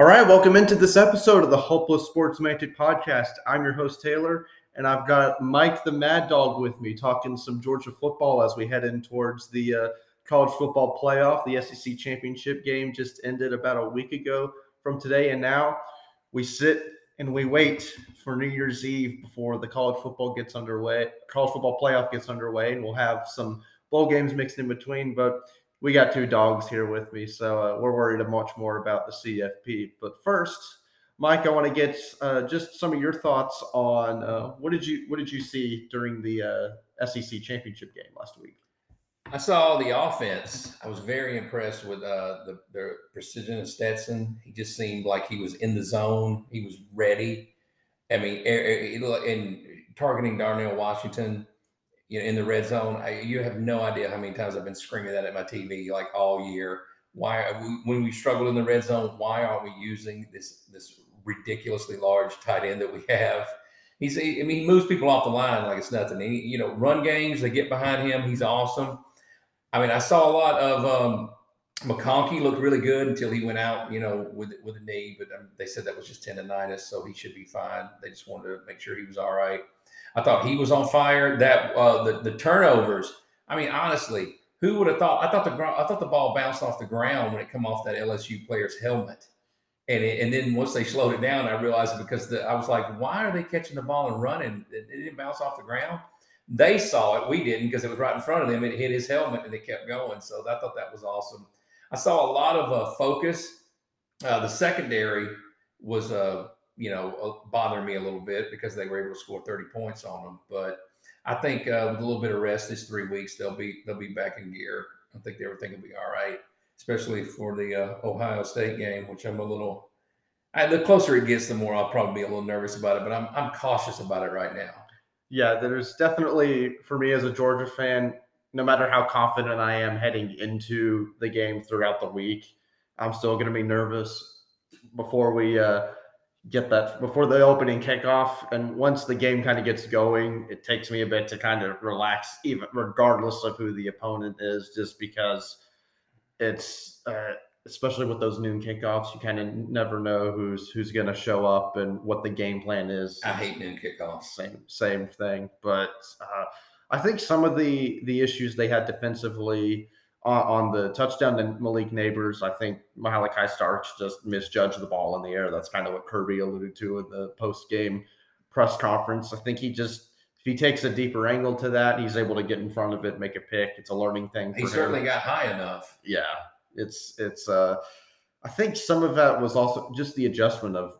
All right, welcome into this episode of the Hopeless Sports Sportsmantic Podcast. I'm your host, Taylor, and I've got Mike the Mad Dog with me talking some Georgia football as we head in towards the uh, college football playoff. The SEC championship game just ended about a week ago from today, and now we sit and we wait for New Year's Eve before the college football gets underway. College football playoff gets underway, and we'll have some bowl games mixed in between. But we got two dogs here with me, so uh, we're worried much more about the CFP. But first, Mike, I want to get uh, just some of your thoughts on uh, what did you what did you see during the uh, SEC championship game last week? I saw the offense. I was very impressed with uh, the, precision of Stetson. He just seemed like he was in the zone. He was ready. I mean, in targeting Darnell Washington, you know, in the red zone. I, you have no idea how many times I've been screaming that at my TV like all year. Why, we, when we struggle in the red zone, why aren't we using this this ridiculously large tight end that we have? He's, I mean, he moves people off the line like it's nothing. He, you know, run games, they get behind him. He's awesome. I mean, I saw a lot of um, McConkey looked really good until he went out, you know, with with a knee. But um, they said that was just tendonitis, so he should be fine. They just wanted to make sure he was all right. I thought he was on fire. That uh, the the turnovers. I mean, honestly, who would have thought? I thought the I thought the ball bounced off the ground when it come off that LSU player's helmet, and it, and then once they slowed it down, I realized because the, I was like, why are they catching the ball and running? It, it didn't bounce off the ground. They saw it. We didn't because it was right in front of them. It hit his helmet and it kept going. So I thought that was awesome. I saw a lot of uh, focus. Uh, the secondary was uh, you know, uh, bothering me a little bit because they were able to score 30 points on them. But I think uh, with a little bit of rest this three weeks, they'll be they'll be back in gear. I think everything will be all right, especially for the uh, Ohio State game, which I'm a little. I, the closer it gets, the more I'll probably be a little nervous about it. But I'm I'm cautious about it right now. Yeah, there's definitely for me as a Georgia fan, no matter how confident I am heading into the game throughout the week, I'm still going to be nervous before we uh, get that before the opening kickoff. And once the game kind of gets going, it takes me a bit to kind of relax, even regardless of who the opponent is, just because it's uh, especially with those noon kickoffs, you kind of never know who's who's going to show up and what the game plan is. I hate noon kickoffs. Same same thing, but uh, I think some of the the issues they had defensively on, on the touchdown to Malik Nabers, I think Malaki Starks just misjudged the ball in the air. That's kind of what Kirby alluded to in the post game press conference. I think he just if he takes a deeper angle to that, he's able to get in front of it, make a pick. It's a learning thing. he certainly got high enough. Yeah, it's it's. uh I think some of that was also just the adjustment of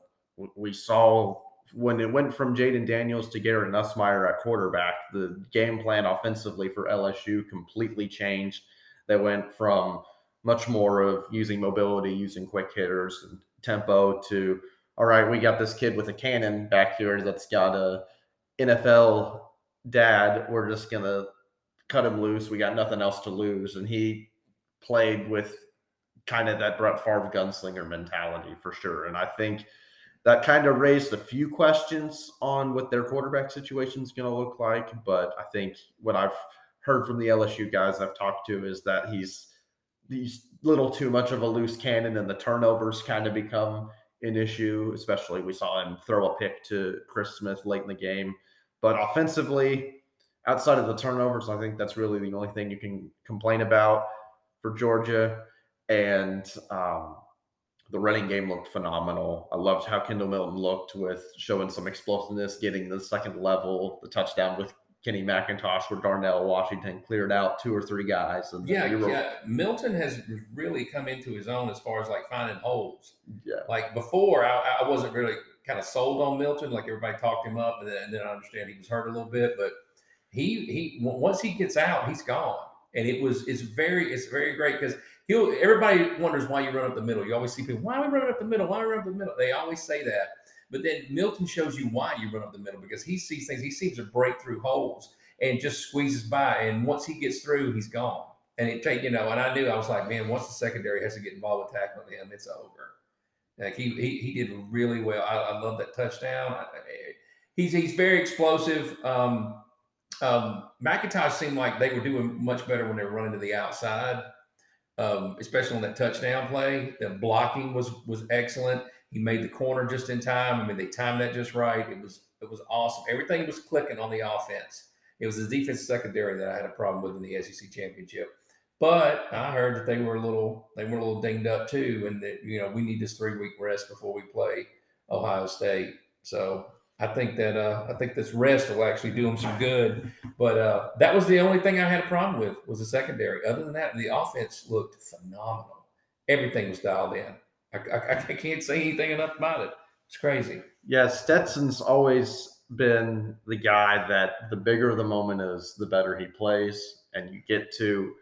we saw when it went from Jayden Daniels to Garrett Nussmeier at quarterback. The game plan offensively for LSU completely changed they went from much more of using mobility, using quick hitters and tempo to all right, we got this kid with a cannon back here that's got a NFL dad. We're just gonna cut him loose. We got nothing else to lose, and he played with kind of that Brett Favre gunslinger mentality for sure. And I think that kind of raised a few questions on what their quarterback situation is going to look like. But I think what I've heard from the LSU guys I've talked to is that he's he's little too much of a loose cannon, and the turnovers kind of become an issue. Especially, we saw him throw a pick to Chris Smith late in the game. But offensively, outside of the turnovers, I think that's really the only thing you can complain about for Georgia. And um, the running game looked phenomenal. I loved how Kendall Milton looked with showing some explosiveness, getting the second level, the touchdown with Kenny McIntosh where Darnell Washington cleared out two or three guys. And yeah, yeah. Milton has really come into his own as far as like finding holes. Yeah. Like before, I, I wasn't really kind of sold on Milton. Like everybody talked him up, and then, and then I understand he was hurt a little bit, but he he once he gets out, he's gone. And it was it's very it's very great because he'll everybody wonders why you run up the middle. You always see people why are we running up the middle? Why are we running up the middle? They always say that. But then Milton shows you why you run up the middle because he sees things. He seems to break through holes and just squeezes by. And once he gets through, he's gone. And it take you know. And I knew I was like, man, once the secondary has to get involved with tackling him, it's over. Like he he, he did really well. I, I love that touchdown. I, he's he's very explosive. Um, um, McIntosh seemed like they were doing much better when they were running to the outside. um, especially on that touchdown play. The blocking was was excellent. He made the corner just in time. I mean, they timed that just right. It was it was awesome. Everything was clicking on the offense. It was the defense secondary that I had a problem with in the SEC championship. But I heard that they were a little they were a little dinged up too, and that you know we need this three week rest before we play Ohio State. So I think that uh, I think this rest will actually do them some good. But uh, that was the only thing I had a problem with was the secondary. Other than that, the offense looked phenomenal. Everything was dialed in. I, I, I can't say anything enough about it. It's crazy. Yeah, Stetson's always been the guy that the bigger the moment is, the better he plays, and you get to.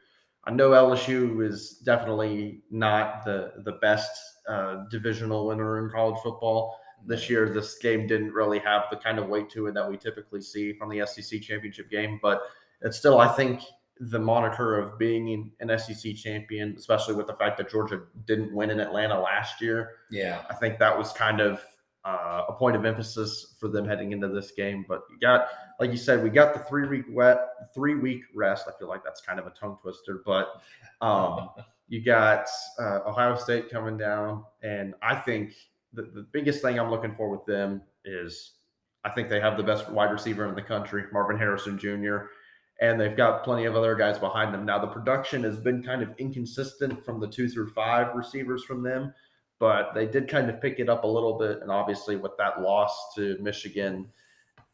I know LSU is definitely not the the best uh, divisional winner in college football this year. This game didn't really have the kind of weight to it that we typically see from the SEC championship game, but it's still, I think, the moniker of being an SEC champion, especially with the fact that Georgia didn't win in Atlanta last year. Yeah, I think that was kind of uh, a point of emphasis for them heading into this game. But you got, like you said, we got the three week wet, three week rest. I feel like that's kind of a tongue twister, but um, you got uh, Ohio State coming down, and I think the, the biggest thing I'm looking for with them is I think they have the best wide receiver in the country, Marvin Harrison Jr., and they've got plenty of other guys behind them. Now, the production has been kind of inconsistent from the two through five receivers from them, but they did kind of pick it up a little bit. And obviously, with that loss to Michigan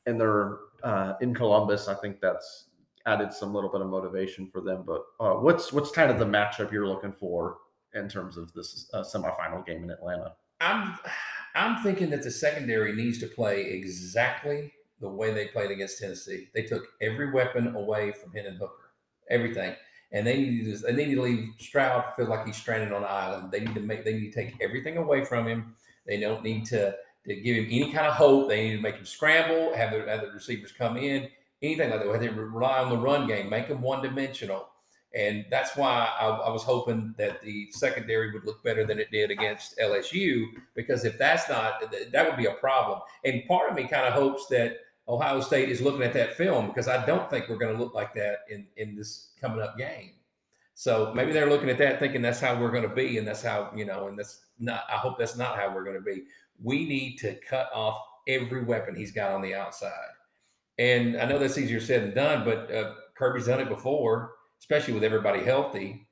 and they're uh, in Columbus, I think that's added some little bit of motivation for them. But uh, what's what's kind of the matchup you're looking for in terms of this uh, semifinal game in Atlanta? I'm I'm thinking that the secondary needs to play exactly the way they played against Tennessee. They took every weapon away from Hendon Hooker, everything, and they need to they need to leave Stroud feel like he's stranded on an island. They need to make they need to take everything away from him. They don't need to to give him any kind of hope. They need to make him scramble, have the, have the receivers come in, anything like that. They rely on the run game, make them one dimensional. And that's why I, I, was hoping that the secondary would look better than it did against LSU, because if that's not, that would be a problem. And part of me kind of hopes that Ohio State is looking at that film because I don't think we're going to look like that in, in this coming up game. So maybe they're looking at that thinking that's how we're going to be. And that's how, you know, and that's not, I hope that's not how we're going to be. We need to cut off every weapon he's got on the outside. And I know that's easier said than done, but uh, Kirby's done it before especially with everybody healthy.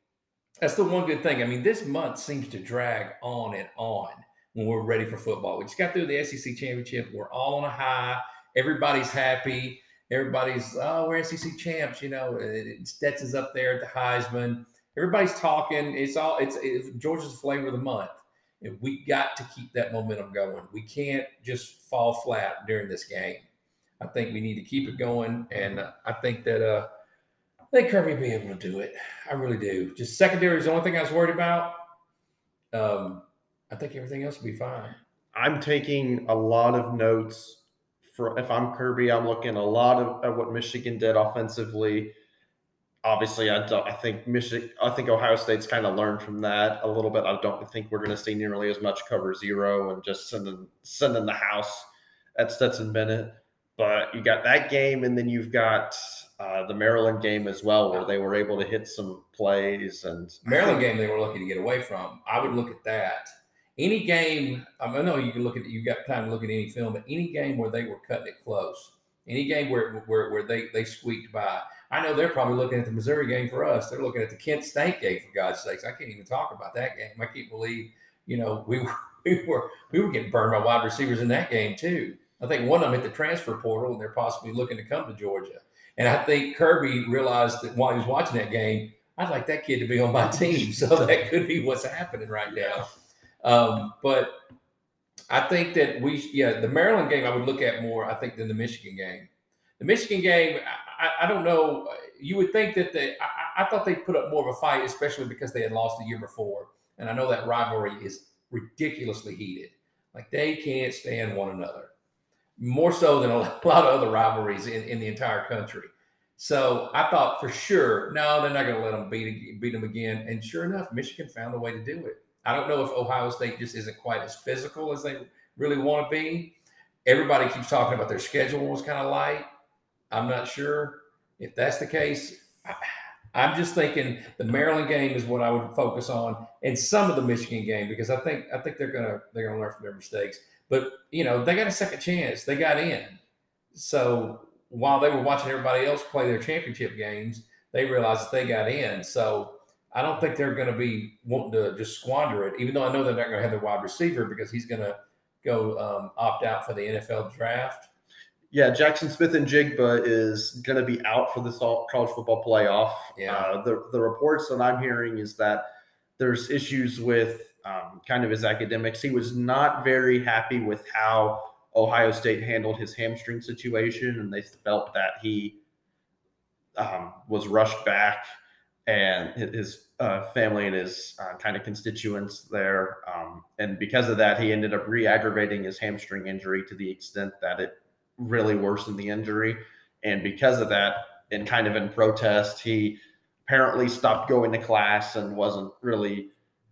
That's the one good thing. I mean, this month seems to drag on and on when we're ready for football. We just got through the SEC championship. We're all on a high. Everybody's happy. Everybody's, oh, we're SEC champs. You know, Stetson's up there at the Heisman. Everybody's talking. It's all, it's, it's Georgia's flavor of the month. And we got to keep that momentum going. We can't just fall flat during this game. I think we need to keep it going. And I think that, uh, I think Kirby be able to do it. I really do. Just secondary is the only thing I was worried about. Um, I think everything else will be fine. I'm taking a lot of notes for if I'm Kirby, I'm looking a lot of at what Michigan did offensively. Obviously, I don't. I think Michigan. I think Ohio State's kind of learned from that a little bit. I don't think we're going to see nearly as much cover zero and just sending sending the house at Stetson Bennett. But you got that game, and then you've got uh, the Maryland game as well, where they were able to hit some plays. And Maryland game, they were lucky to get away from. I would look at that. Any game, I know you can look at you got time to look at any film, but any game where they were cutting it close, any game where where, where they they squeaked by. I know they're probably looking at the Missouri game for us. They're looking at the Kent State game for God's sakes. I can't even talk about that game. I can't believe you know we were we were we were getting burned by wide receivers in that game too. I think one of them hit the transfer portal and they're possibly looking to come to Georgia. And I think Kirby realized that while he was watching that game, I'd like that kid to be on my team. So that could be what's happening right now. Um, but I think that we, yeah, the Maryland game I would look at more, I think, than the Michigan game. The Michigan game, I, I don't know. You would think that they, I, I thought they put up more of a fight, especially because they had lost the year before. And I know that rivalry is ridiculously heated. Like they can't stand one another more so than a lot of other rivalries in, in the entire country. So I thought for sure, no, they're not going to let them beat beat them again. And sure enough, Michigan found a way to do it. I don't know if Ohio State just isn't quite as physical as they really want to be. Everybody keeps talking about their schedule was kind of light. I'm not sure if that's the case. I'm just thinking the Maryland game is what I would focus on, and some of the Michigan game because I think I think they're gonna they're gonna learn from their mistakes. But you know they got a second chance. They got in. So while they were watching everybody else play their championship games, they realized that they got in. So I don't think they're going to be wanting to just squander it, even though I know they're not going to have their wide receiver because he's going to go um, opt out for the NFL draft. Yeah, Jaxon Smith-Njigba is going to be out for this college football playoff. Yeah. Uh, the the reports that I'm hearing is that there's issues with um, kind of his academics. He was not very happy with how Ohio State handled his hamstring situation, and they felt that he um, was rushed back, and his uh, family and his uh, kind of constituents there, um, and because of that, he ended up re-aggravating his hamstring injury to the extent that it really worsened the injury, and because of that, and kind of in protest, he apparently stopped going to class and wasn't really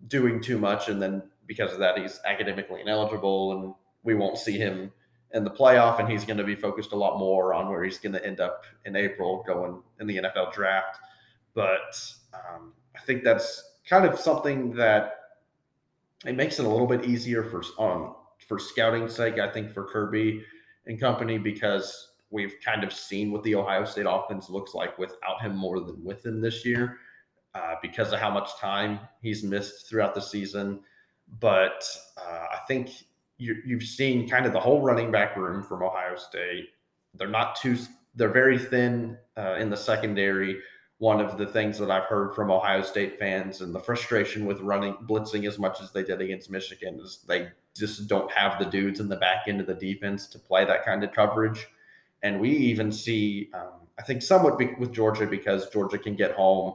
doing too much, and then because of that, he's academically ineligible and we won't see him in the playoff, and he's going to be focused a lot more on where he's going to end up in April, going in the NFL draft. But um, I think that's kind of something that it makes it a little bit easier for um, for scouting sake. I think for Kirby and company because we've kind of seen what the Ohio State offense looks like without him more than with him this year. Uh, because of how much time he's missed throughout the season. But uh, I think you, have seen kind of the whole running back room from Ohio State. They're not too, they're very thin uh, in the secondary. One of the things that I've heard from Ohio State fans and the frustration with running, blitzing as much as they did against Michigan is they just don't have the dudes in the back end of the defense to play that kind of coverage. And we even see, um, I think, somewhat be, with Georgia because Georgia can get home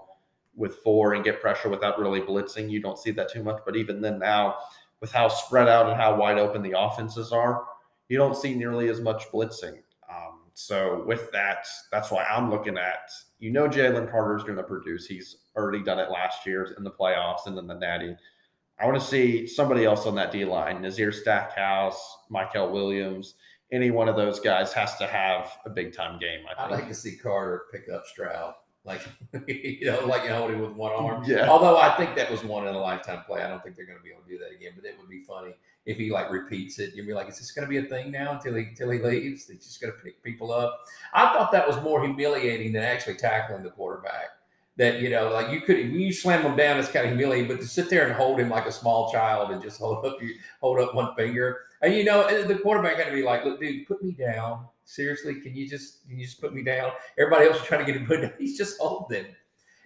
with four and get pressure without really blitzing. You don't see that too much. But even then, now, with how spread out and how wide open the offenses are, you don't see nearly as much blitzing. So with that, that's why I'm looking at. You know, Jalen Carter is going to produce. He's already done it last year in the playoffs and then the Natty. I want to see somebody else on that D line. Nazir Stackhouse, Mykel Williams, any one of those guys has to have a big time game. I would like to see Carter pick up Stroud like you know, like you hold him with one arm. Yeah. Although I think that was one in a lifetime play. I don't think they're going to be able to do that again. But it would be funny if he like repeats it. You'd be like, is this going to be a thing now until he until he leaves? He's just going to pick people up. I thought that was more humiliating than actually tackling the quarterback. That you know, like you could when you slam him down, it's kind of humiliating. But to sit there and hold him like a small child and just hold up you hold up one finger, and you know, the quarterback had to be like, look, dude, put me down seriously, can you just can you just put me down? Everybody else is trying to get him put down. He's just holding.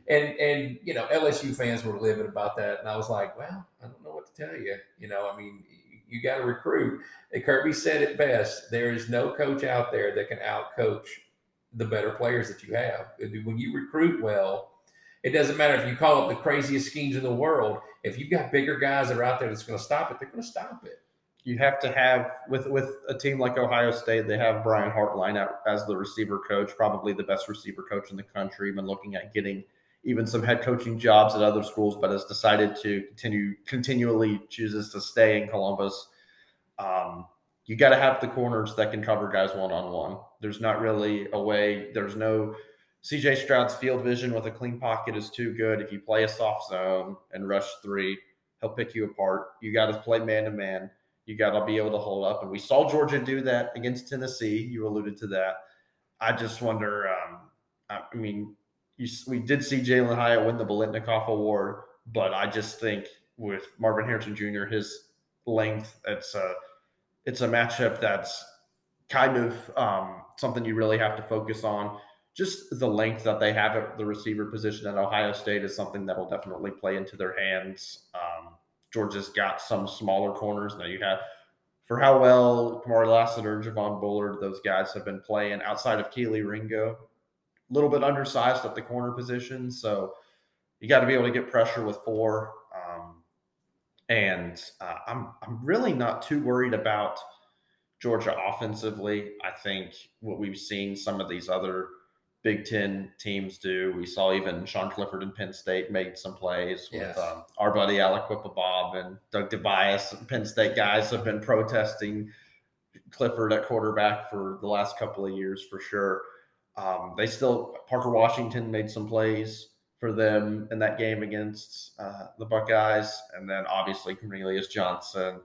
And and you know, LSU fans were livid about that. And I was like, well, I don't know what to tell you. You know, I mean, you, got to recruit. Kirby said it best. There is no coach out there that can outcoach the better players that you have. When you recruit well, it doesn't matter if you call up the craziest schemes in the world. If you've got bigger guys that are out there that's going to stop it, they're going to stop it you have to have with with a team like Ohio State, they have Brian Hartline as the receiver coach, probably the best receiver coach in the country. Been looking at getting even some head coaching jobs at other schools, but has decided to continue continually chooses to stay in Columbus. Um, you got to have the corners that can cover guys one on one. There's not really a way. There's no CJ Stroud's field vision with a clean pocket is too good. If you play a soft zone and rush three, he'll pick you apart. You got to play man to man you got to be able to hold up. And we saw Georgia do that against Tennessee. You alluded to that. I just wonder. Um, I mean, you, we did see Jalin Hyatt win the Biletnikoff Award, but I just think with Marvin Harrison Jr., his length, it's a it's a matchup that's kind of um, something you really have to focus on. Just the length that they have at the receiver position at Ohio State is something that will definitely play into their hands. Um, Georgia's got some smaller corners. Now you have for how well Kamari Lassiter, Javon Bullard, those guys have been playing outside of Kelee Ringo, a little bit undersized at the corner position. So you got to be able to get pressure with four. Um, and uh, I'm I'm really not too worried about Georgia offensively. I think what we've seen some of these other Big Ten teams do. We saw even Sean Clifford in Penn State made some plays yes. with um, our buddy Alec Bob and Doug DeBias. Penn State guys have been protesting Clifford at quarterback for the last couple of years for sure. Um, they still Parker Washington made some plays for them in that game against uh, the Buckeyes. And then obviously Cornelius Johnson,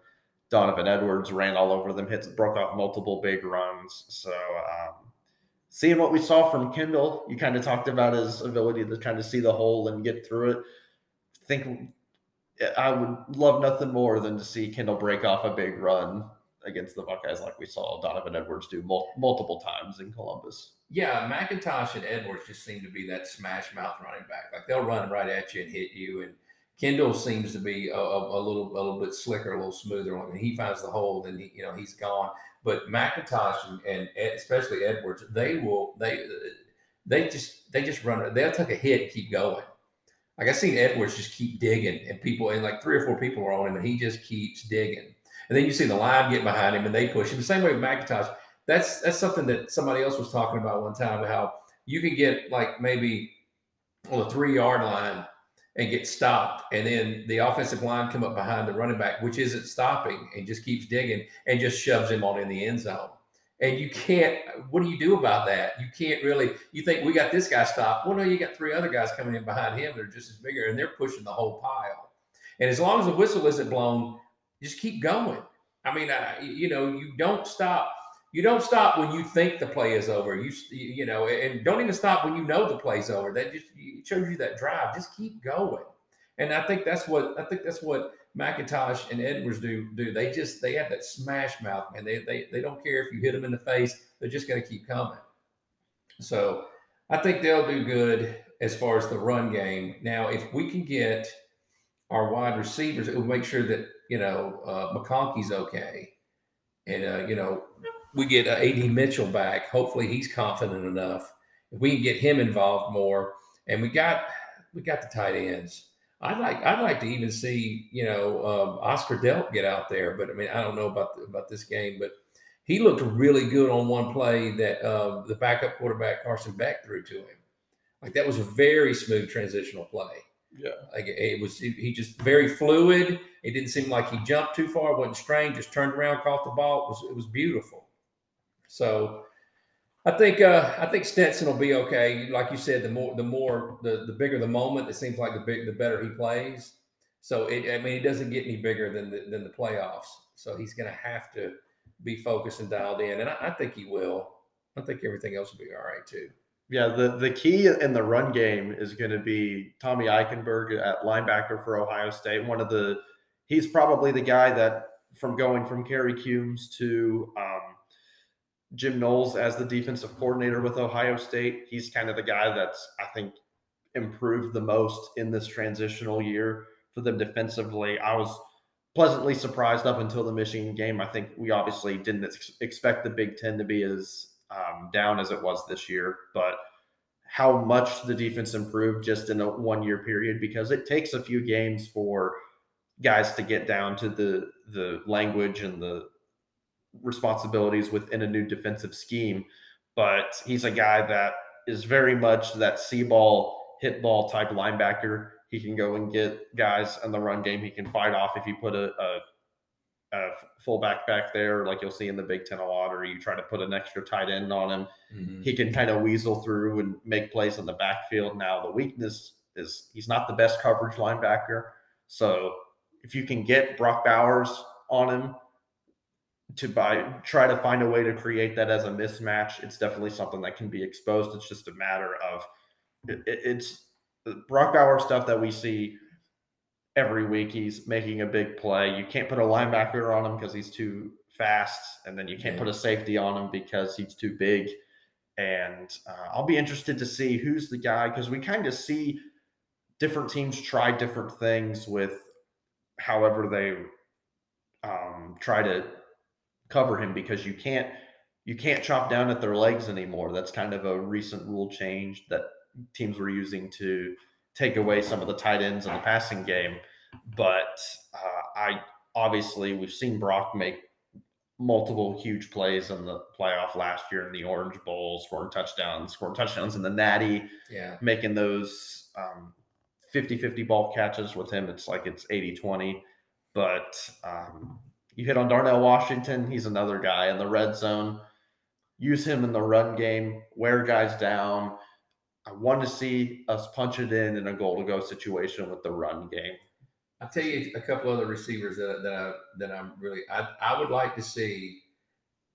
Donovan Edwards ran all over them, hits broke off multiple big runs. So um, seeing what we saw from Kendall, you kind of talked about his ability to kind of see the hole and get through it. I think I would love nothing more than to see Kendall break off a big run against the Buckeyes like we saw Donovan Edwards do mul- multiple times in Columbus. Yeah, McIntosh and Edwards just seem to be that smash mouth running back. Like they'll run right at you and hit you. And Kendall seems to be a, a, a little a little bit slicker, a little smoother. When he finds the hole, then he, you know he's gone. But McIntosh and, and especially Edwards, they will they they just they just run. They'll take a hit and keep going. Like I seen Edwards just keep digging, and people and like three or four people are on him, and he just keeps digging. And then you see the line get behind him, and they push him. The same way with McIntosh. That's that's something that somebody else was talking about one time how you can get like maybe on the three yard line and get stopped and then the offensive line come up behind the running back which isn't stopping and just keeps digging and just shoves him on in the end zone. And you can't what do you do about that? You can't really you think we got this guy stopped. Well no you got three other guys coming in behind him that are just as bigger and they're pushing the whole pile. And as long as the whistle isn't blown just keep going i mean I, you know you don't stop you don't stop when you think the play is over. You you know, and don't even stop when you know the play's over. That just shows you that drive. Just keep going. And I think that's what I think that's what McIntosh and Edwards do. Do they just they have that smash mouth and they they they don't care if you hit them in the face. They're just going to keep coming. So I think they'll do good as far as the run game. Now, if we can get our wide receivers, it will make sure that you know uh, McConkey's okay, and uh, you know we get uh, AD Mitchell back, hopefully he's confident enough. If we can get him involved more, and we got we got the tight ends. I'd like I'd like to even see you know um, Oscar Delp get out there, but I mean I don't know about the, about this game, but he looked really good on one play that uh, the backup quarterback Carson Beck threw to him. Like that was a very smooth transitional play. Yeah, like it was. He just very fluid. It didn't seem like he jumped too far, wasn't strained. Just turned around, caught the ball. It was it was beautiful. So I think uh, I think Stetson will be okay. Like you said, the more the more the, the bigger the moment, it seems like the big the better he plays. So it, I mean, it doesn't get any bigger than the, than the playoffs. So he's going to have to be focused and dialed in, and I, I think he will. I think everything else will be all right too. Yeah, the, the key in the run game is going to be Tommy Eichenberg at linebacker for Ohio State. One of the, he's probably the guy that from going from Kerry Coombs to um, Jim Knowles as the defensive coordinator with Ohio State. He's kind of the guy that's, I think, improved the most in this transitional year for them defensively. I was pleasantly surprised up until the Michigan game. I think we obviously didn't ex- expect the Big Ten to be as um, down as it was this year, but how much the defense improved just in a one year period because it takes a few games for guys to get down to the the language and the responsibilities within a new defensive scheme. But he's a guy that is very much that see ball, hit ball type linebacker. He can go and get guys in the run game. He can fight off if you put a, a, a fullback back there, like you'll see in the Big Ten a lot, or you try to put an extra tight end on him. Mm-hmm. He can kind of weasel through and make plays in the backfield. Now, the weakness is he's not the best coverage linebacker. So if you can get Brock Bowers on him, to buy try to find a way to create that as a mismatch it's definitely something that can be exposed it's just a matter of it, it's Brock Bowers stuff that we see every week he's making a big play. You can't put a linebacker on him because he's too fast and then you can't put a safety on him because he's too big. And uh, i'll be interested to see who's the guy because we kind of see different teams try different things with however they um, try to cover him because you can't you can't chop down at their legs anymore. That's kind of a recent rule change that teams were using to take away some of the tight ends in the passing game. But uh, I obviously we've seen Brock make multiple huge plays in the playoff last year in the Orange Bowl, scoring touchdowns, scoring touchdowns in the Natty, yeah, making those um, 50-50 ball catches with him. It's like it's 80-20. But um, you hit on Darnell Washington. He's another guy in the red zone. Use him in the run game, wear guys down. I want to see us punch it in in a goal to go situation with the run game. I'll tell you a couple other receivers that, that I that I'm really I, I would like to see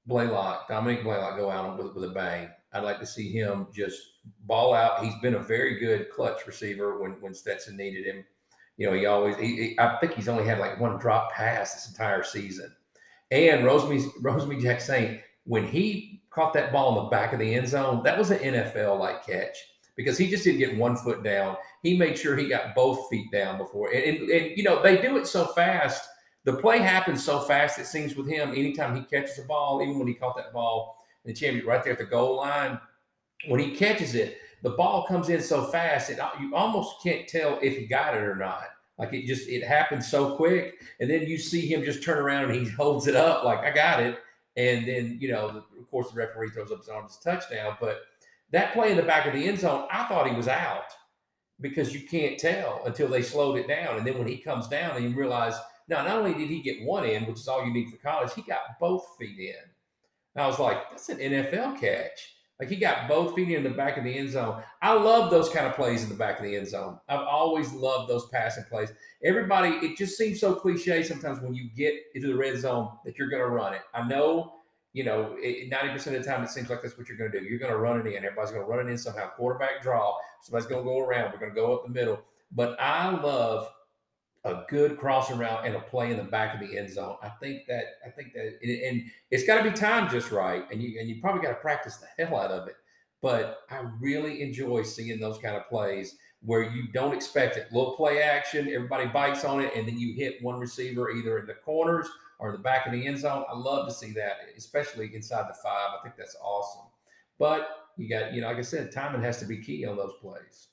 Blaylock, Dominick Blaylock go out with, with a bang. I'd like to see him just ball out. He's been a very good clutch receiver when when Stetson needed him. You know, he always he, he, I think he's only had like one drop pass this entire season. And Rosemy Rosemy-Jacksaint, when he caught that ball in the back of the end zone, that was an NFL like catch because he just didn't get one foot down. He made sure he got both feet down before. And, and, and, you know, they do it so fast. The play happens so fast, it seems, with him. Anytime he catches a ball, even when he caught that ball in the championship right there at the goal line, when he catches it, the ball comes in so fast, it, you almost can't tell if he got it or not. Like it just, it happens so quick. And then you see him just turn around and he holds it up like, I got it. And then, you know, of course, the referee throws up his arms touchdown. But that play in the back of the end zone, I thought he was out because you can't tell until they slowed it down. And then when he comes down and you realize, now, not only did he get one in, which is all you need for college, he got both feet in. And I was like, that's an NFL catch. Like he got both feet in the back of the end zone. I love those kind of plays in the back of the end zone. I've always loved those passing plays. Everybody, it just seems so cliche sometimes when you get into the red zone that you're going to run it. I know you know, 90% of the time, it seems like that's what you're going to do. You're going to run it in. Everybody's going to run it in somehow. Quarterback draw. Somebody's going to go around. We're going to go up the middle. But I love a good crossing route and a play in the back of the end zone. I think that, I think that, and it's got to be timed just right. And you, and you probably got to practice the hell out of it. But I really enjoy seeing those kind of plays where you don't expect it. Little play action, everybody bites on it, and then you hit one receiver either in the corners or the back of the end zone. I love to see that, especially inside the five. I think that's awesome. But you got, you know, like I said, timing has to be key on those plays.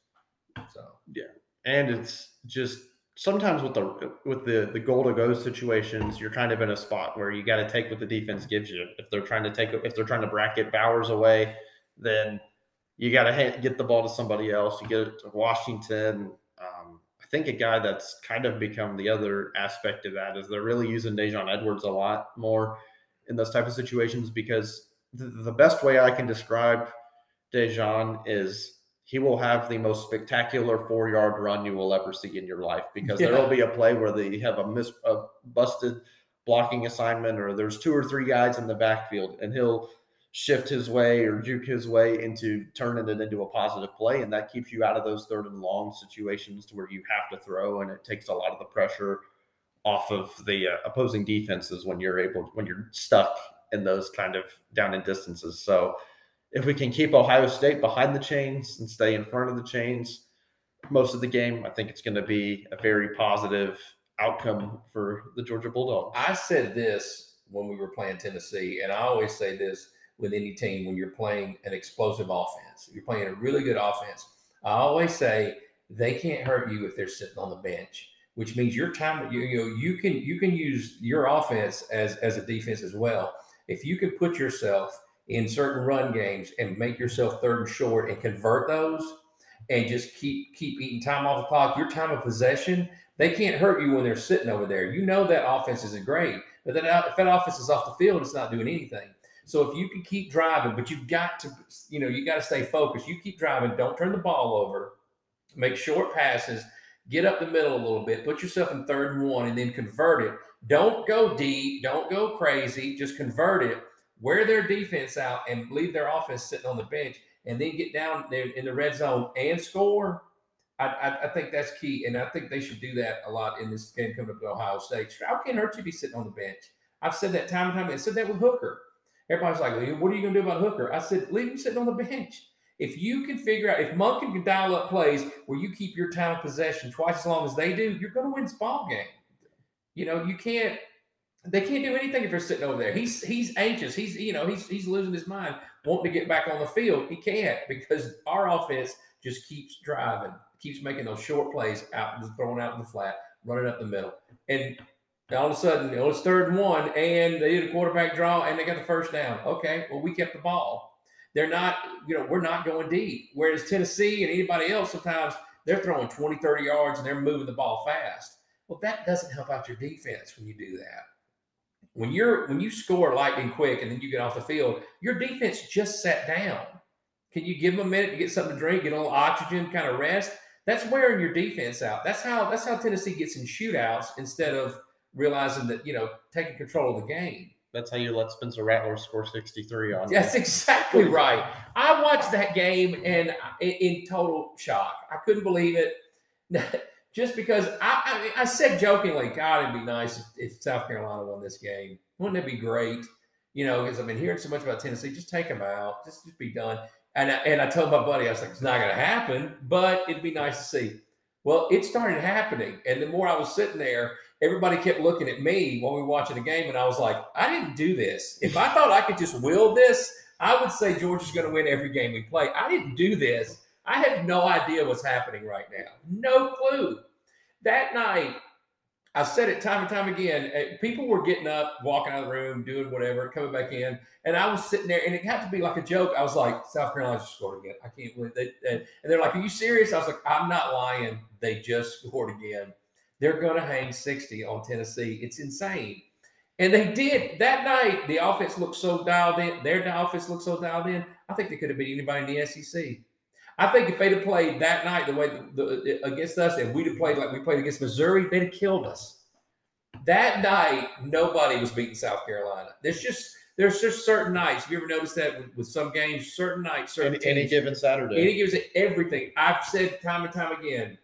So yeah, and it's just sometimes with the with the the goal to go situations, you're kind of in a spot where you got to take what the defense gives you. If they're trying to take if they're trying to bracket Bowers away, then you got to get the ball to somebody else. You get it to Washington. I think a guy that's kind of become the other aspect of that is they're really using Daijun Edwards a lot more in those type of situations because the, the best way I can describe Daijun is he will have the most spectacular four yard run you will ever see in your life because yeah. there will be a play where they have a miss a busted blocking assignment or there's two or three guys in the backfield and he'll shift his way or juke his way into turning it into a positive play. And that keeps you out of those third and long situations to where you have to throw. And it takes a lot of the pressure off of the uh, opposing defenses when you're able, when you're stuck in those kind of down and distances. So if we can keep Ohio State behind the chains and stay in front of the chains most of the game, I think it's going to be a very positive outcome for the Georgia Bulldogs. I said this when we were playing Tennessee, and I always say this with any team when you're playing an explosive offense. You're playing a really good offense. I always say they can't hurt you if they're sitting on the bench, which means your time you, you know you can you can use your offense as as a defense as well. If you can put yourself in certain run games and make yourself third and short and convert those and just keep keep eating time off the clock, your time of possession, they can't hurt you when they're sitting over there. You know that offense isn't great, but then if that offense is off the field, it's not doing anything. So if you can keep driving, but you've got to, you know, you got to stay focused. You keep driving. Don't turn the ball over. Make short passes. Get up the middle a little bit. Put yourself in third and one, and then convert it. Don't go deep. Don't go crazy. Just convert it. Wear their defense out and leave their offense sitting on the bench, and then get down there in the red zone and score. I, I, I, think that's key, and I think they should do that a lot in this game coming up to Ohio State. Stroud can't hurt you he's sitting on the bench. I've said that time and time. I said that with Hooker. Everybody's like, what are you going to do about Hooker? I said, leave him sitting on the bench. If you can figure out, if Monken can dial up plays where you keep your time of possession twice as long as they do, you're going to win this ball game. You know, you can't. They can't do anything if they're sitting over there. He's he's anxious. He's you know he's he's losing his mind, wanting to get back on the field. He can't because our offense just keeps driving, keeps making those short plays out, throwing out in the flat, running up the middle, and all of a sudden, know, it's third and one, and they did a quarterback draw, and they got the first down. Okay, well, we kept the ball. They're not, you know, we're not going deep. Whereas Tennessee and anybody else, sometimes they're throwing 20, 30 yards and they're moving the ball fast. Well, that doesn't help out your defense when you do that. When you're when you score lightning quick and then you get off the field, your defense just sat down. Can you give them a minute to get something to drink, get a little oxygen, kind of rest? That's wearing your defense out. That's how that's how Tennessee gets in shootouts instead of realizing that you know taking control of the game. That's how you let Spencer Rattler score 63 on. That's exactly right. I watched that game and in, in total shock. I couldn't believe it. Just because I, I, I, said jokingly, God, it'd be nice if, if, South Carolina won this game. Wouldn't it be great? You know, because I've been hearing so much about Tennessee. Just take them out. Just, just be done. And I, and I told my buddy, I was like, it's not going to happen, but it'd be nice to see. Well, it started happening. And the more I was sitting there, everybody kept looking at me while we were watching the game. And I was like, I didn't do this. If I thought I could just will this, I would say Georgia's going to win every game we play. I didn't do this. I have no idea what's happening right now. No clue. That night, I said it time and time again. Eh, people were getting up, walking out of the room, doing whatever, coming back in, and I was sitting there, and it had to be like a joke. I was like, "South Carolina just scored again. I can't win." They, and they're like, "Are you serious?" I was like, "I'm not lying. They just scored again. They're going to hang 60 on Tennessee. It's insane." And they did that night. The offense looked so dialed in. Their offense looked so dialed in. I think they could have beat anybody in the SEC. I think if they'd have played that night the way the, the, against us, and we'd have played like we played against Missouri, they'd have killed us. That night, nobody was beating South Carolina. There's just there's just certain nights. Have you ever noticed that with, with some games, certain nights, certain any, teams, any given Saturday, any given everything. I've said time and time again,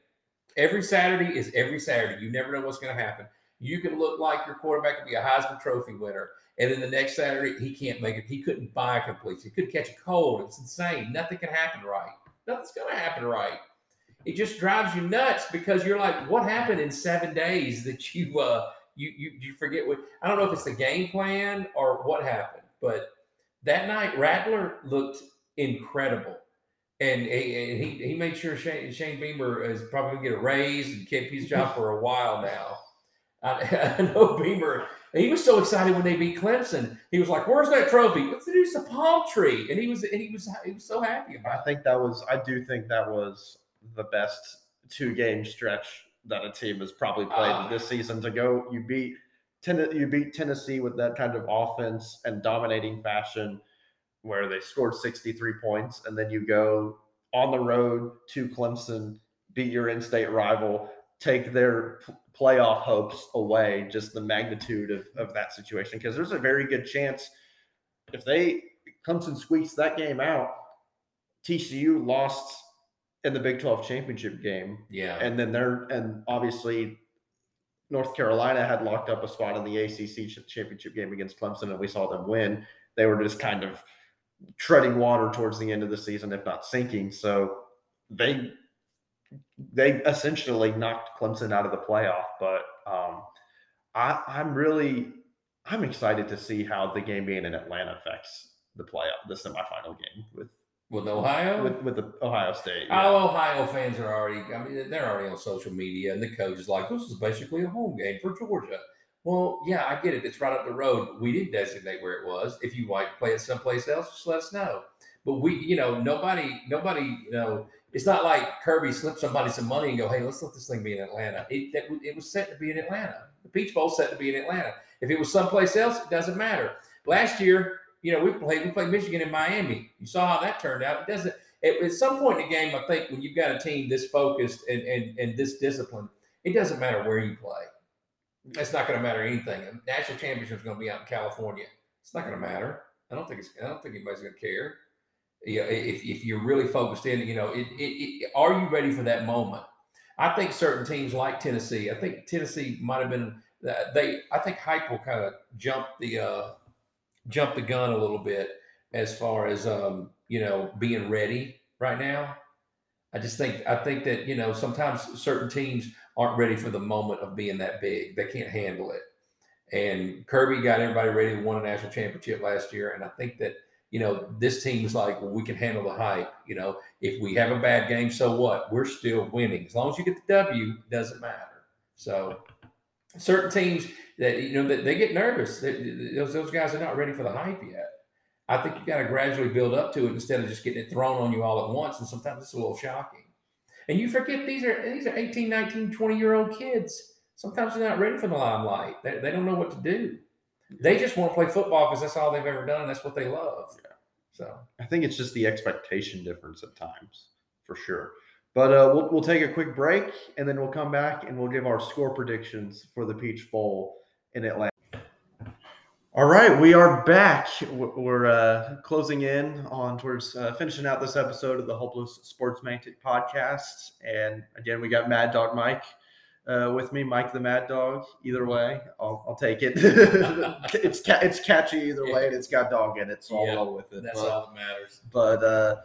every Saturday is every Saturday. You never know what's going to happen. You can look like your quarterback could be a Heisman Trophy winner, and then the next Saturday he can't make it. He couldn't buy a completion. He couldn't catch a cold. It's insane. Nothing can happen right. Nothing's going to happen right. It just drives you nuts because you're like, what happened in seven days that you uh you you you forget what I don't know if it's the game plan or what happened, but that night Rattler looked incredible. And he, he made sure Shane, Shane Beamer is probably going to get a raise and keep his job for a while now. I, I know Beamer he was so excited when they beat Clemson. He was like, "Where's that trophy?" What's it? It's a palm tree, and he was and he was he was so happy about. It. I think that was. I do think that was the best two game stretch that a team has probably played uh, this season. To go, you beat you beat Tennessee with that kind of offense and dominating fashion, where they scored sixty three points, and then you go on the road to Clemson, beat your in-state rival, take their playoff hopes away, just the magnitude of, of that situation. Because there's a very good chance if they Clemson squeaks that game out, TCU lost in the Big 12 championship game. Yeah. And then they're, and obviously North Carolina had locked up a spot in the ACC championship game against Clemson, and we saw them win. They were just kind of treading water towards the end of the season, if not sinking. So they they essentially knocked Clemson out of the playoff. But um, I, I'm really I'm excited to see how the game being in Atlanta affects the playoff, the semifinal game with with Ohio, with with the Ohio State. Yeah. Oh, Ohio fans are already. I mean, they're already on social media, and the coach is like, "This is basically a home game for Georgia." Well, yeah, I get it. It's right up the road. We didn't designate where it was. If you to play it someplace else, just let us know. But we, you know, nobody, nobody, you know, it's not like Kirby slipped somebody some money and go, hey, let's let this thing be in Atlanta. It, that, it was set to be in Atlanta. The Peach Bowl set to be in Atlanta. If it was someplace else, it doesn't matter. Last year, you know, we played we played Michigan in Miami. You saw how that turned out. It doesn't. It, at some point in the game, I think when you've got a team this focused and and, and this disciplined, it doesn't matter where you play. It's not going to matter anything. national championship is going to be out in California. It's not going to matter. I don't think it's. I don't think anybody's going to care know, if, if you're really focused in, you know, it, it, it, are you ready for that moment? I think certain teams like Tennessee, I think Tennessee might have been uh, they. I think Heupel kind of jumped the uh, the gun a little bit as far as um, you know being ready right now. I just think I think that you know sometimes certain teams aren't ready for the moment of being that big. They can't handle it. And Kirby got everybody ready to win a national championship last year, and I think that you know, this team's like, well, we can handle the hype. You know, if we have a bad game, so what? We're still winning. As long as you get the W, it doesn't matter. So certain teams that you know that they get nervous. Those those guys are not ready for the hype yet. I think you got to gradually build up to it instead of just getting it thrown on you all at once. And sometimes it's a little shocking. And you forget these are these are 18, 19, 20 year old kids. Sometimes they're not ready for the limelight. They, they don't know what to do. They just want to play football because that's all they've ever done. And that's what they love. Yeah. So I think it's just the expectation difference at times, for sure. But uh, we'll, we'll take a quick break and then we'll come back and we'll give our score predictions for the Peach Bowl in Atlanta. All right, we are back. We're uh, closing in on towards uh, finishing out this episode of the Hopeless Sports Sportsmantic podcast. And again, we got Mad Dog Mike uh, with me, Mike the Mad Dog. Either way, I'll, I'll take it. it's ca- it's catchy either way, and it's got dog in it, so I'll roll with it. that's But- all that matters. but uh,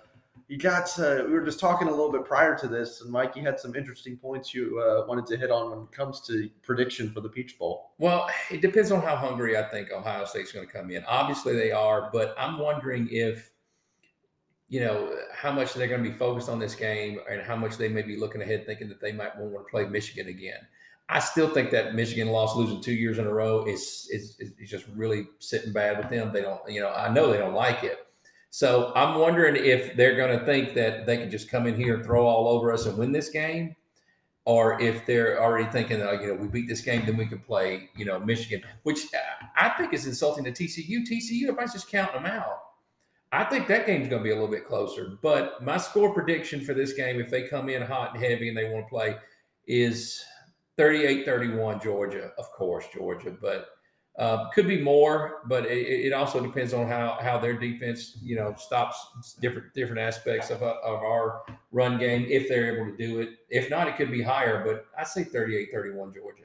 you got uh, we were just talking a little bit prior to this, and Mike, you had some interesting points you uh, wanted to hit on when it comes to prediction for the Peach Bowl. Well, it depends on how hungry I think Ohio State's going to come in. Obviously, they are, but I'm wondering if, you know, how much they're going to be focused on this game and how much they may be looking ahead thinking that they might want to play Michigan again. I still think that Michigan loss losing two years in a row is, is, is just really sitting bad with them. They don't, you know, I know they don't like it. So I'm wondering if they're going to think that they can just come in here throw all over us and win this game or if they're already thinking that you know we beat this game, then we can play you know Michigan, which uh, I think is insulting to TCU. TCU, if I just count them out. I think that game's going to be a little bit closer. But my score prediction for this game, if they come in hot and heavy and they want to play, is 38-31 Georgia. Of course, Georgia, but uh, could be more. But it, it also depends on how how their defense you know stops different different aspects of, of our run game if they're able to do it. If not, it could be higher, but I say 38 31 Georgia.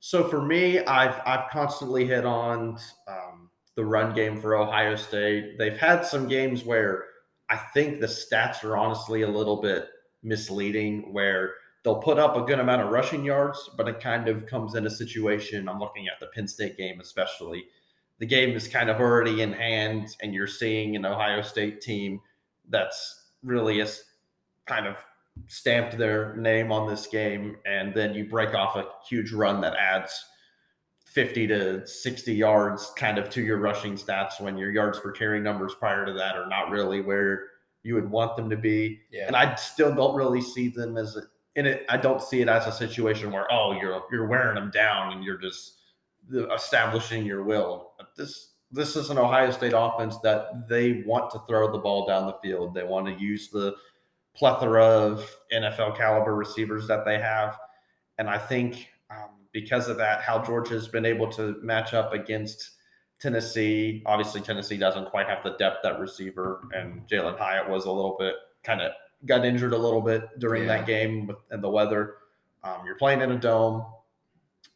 So for me, I've I've constantly hit on um, the run game for Ohio State. They've had some games where I think the stats are honestly a little bit misleading, where they'll put up a good amount of rushing yards, but it kind of comes in a situation. I'm looking at the Penn State game, especially. The game is kind of already in hand, and you're seeing an Ohio State team that's really a s- kind of stamped their name on this game, and then you break off a huge run that adds 50 to 60 yards kind of to your rushing stats when your yards per carry numbers prior to that are not really where you would want them to be. Yeah. And I still don't really see them as a, in it. I don't see it as a situation where oh you're you're wearing them down and you're just establishing your will. But this this is an Ohio State offense that they want to throw the ball down the field. They want to use the plethora of NFL caliber receivers that they have, and I think um, because of that, how Georgia has been able to match up against Tennessee. Obviously, Tennessee doesn't quite have the depth at receiver, and Jalin Hyatt was a little bit kind of got injured a little bit during Yeah. that game with, and the weather. Um, you're playing in a dome,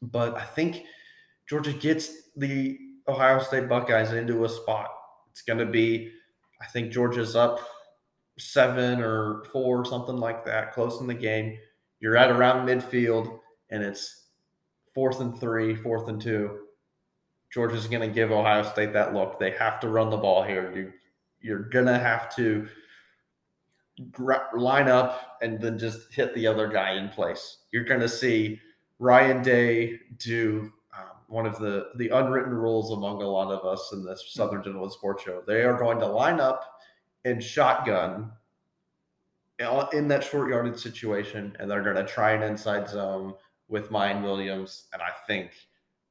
but I think Georgia gets the Ohio State Buckeyes into a spot. It's going to be, I think Georgia's up seven or four, something like that, close in the game. You're at around midfield, and it's fourth and three, fourth and two. Georgia's going to give Ohio State that look. They have to run the ball here. You, you're going to have to line up and then just hit the other guy in place. You're going to see Ryan Day do um, one of the the unwritten rules among a lot of us in this Southern Gentleman Sports Show. They are going to line up and shotgun in- in that short yardage situation, and they're going to try an inside zone with Miyan Williams. And I think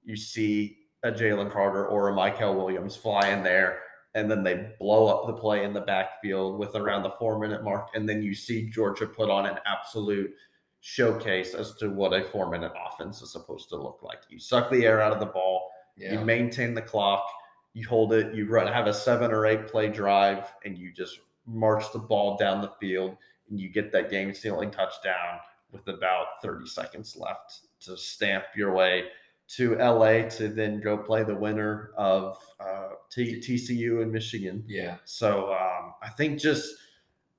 you see a Jalen Carter or a Mykel Williams fly in there, and then they blow up the play in the backfield with around the four minute mark. And then you see Georgia put on an absolute showcase as to what a four minute offense is supposed to look like. You suck the air out of the ball, Yeah. you maintain the clock, you hold it, you run have a seven or eight play drive, and you just march the ball down the field and you get that game sealing touchdown with about 30 seconds left to stamp your way to LA to then go play the winner of uh, T- TCU and Michigan. yeah. So um, I think just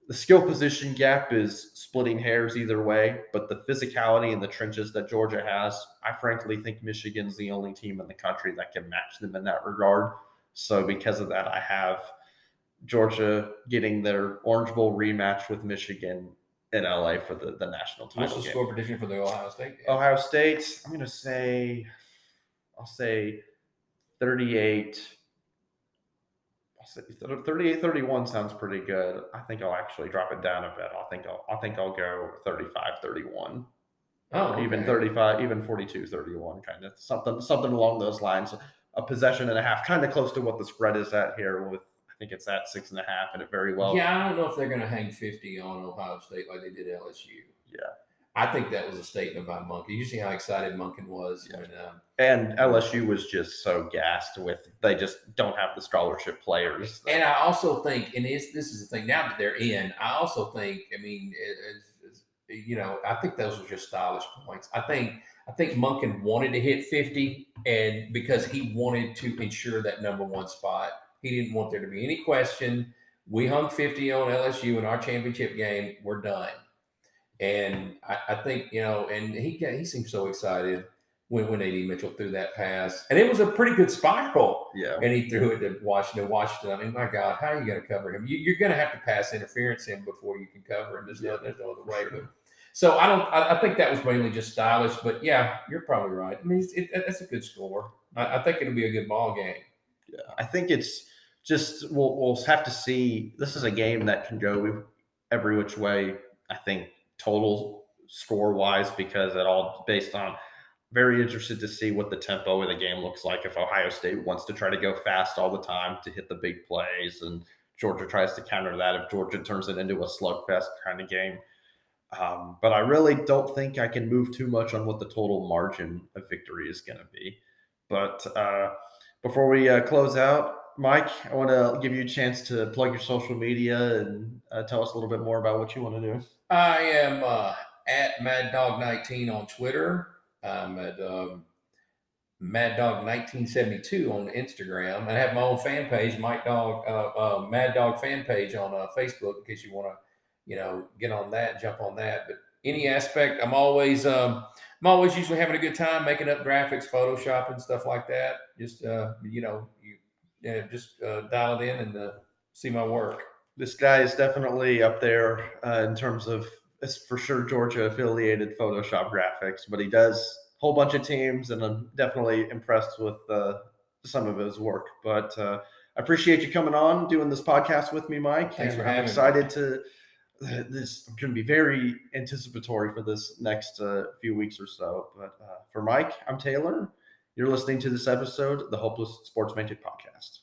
the skill position gap is splitting hairs either way, but the physicality in the trenches that Georgia has, I frankly think Michigan's the only team in the country that can match them in that regard. So because of that, I have Georgia getting their Orange Bowl rematch with Michigan in LA for the, the national title. What's the score prediction for the Ohio State? game? Ohio State, I'm going to say, I'll say 38. I'll say 38 31 sounds pretty good. I think I'll actually drop it down a bit. I think I'll, I think I'll go 35 31. Oh, Or even 35, even 42 31, kind of something, something along those lines. A possession and a half, kind of close to what the spread is at here with think it's at six and a half, and it very well. Yeah, I don't know if they're going to hang 50 on Ohio State like they did LSU. Yeah. I think that was a statement by Monken. You see how excited Monken was Yeah. when um, And LSU was just so gassed with they just don't have the scholarship players. And I also think, and this this is the thing. Now that they're in, I also think. I mean, it, it's- you know, I think those were just stylish points. I think I think Monken wanted to hit fifty, and because he wanted to ensure that number one spot, he didn't want there to be any question. We hung fifty on LSU in our championship game. We're done. And I, I think you know, and he got, he seemed so excited when when AD Mitchell threw that pass, and it was a pretty good spiral yeah. and he threw it to Washington. Washington. I mean, my God, how are you going to cover him? You, are going to have to pass interference in before you can cover him. There's no, there's no other way. But so I don't. I, I think that was mainly just stylish. But yeah, you're probably right. I mean, it's, it, that's a good score. I, I think it'll be a good ball game. I think it's just we'll we'll have to see. This is a game that can go every which way. I think total score wise because it all based on. Very interested to see what the tempo of the game looks like if Ohio State wants to try to go fast all the time to hit the big plays and Georgia tries to counter that if Georgia turns it into a slugfest kind of game. Um, but I really don't think I can move too much on what the total margin of victory is going to be. But uh, before we uh, close out, Mike, I want to give you a chance to plug your social media and uh, tell us a little bit more about what you want to do. I am uh, at Mad Dog 19 on Twitter. I'm at um, Mad Dog 1972 on Instagram. I have my own fan page, Mike Dog, uh, uh, Mad Dog fan page on uh, Facebook in case you want to, you know, get on that, jump on that. But any aspect, I'm always, um, I'm always usually having a good time making up graphics, Photoshop, and stuff like that. Just, uh, you know, you yeah, just uh, dial it in and uh, see my work. This guy is definitely up there uh, in terms of it's for sure Georgia affiliated Photoshop graphics, but he does a whole bunch of teams, and I'm definitely impressed with uh, some of his work. But uh, I appreciate you coming on, doing this podcast with me, Mike. Thanks and for I'm having me. excited to. This I'm going to be very anticipatory for this next uh, few weeks or so. But uh, for Mike, I'm Taylor. You're listening to this episode, the Hopeless Sports Magic Podcast.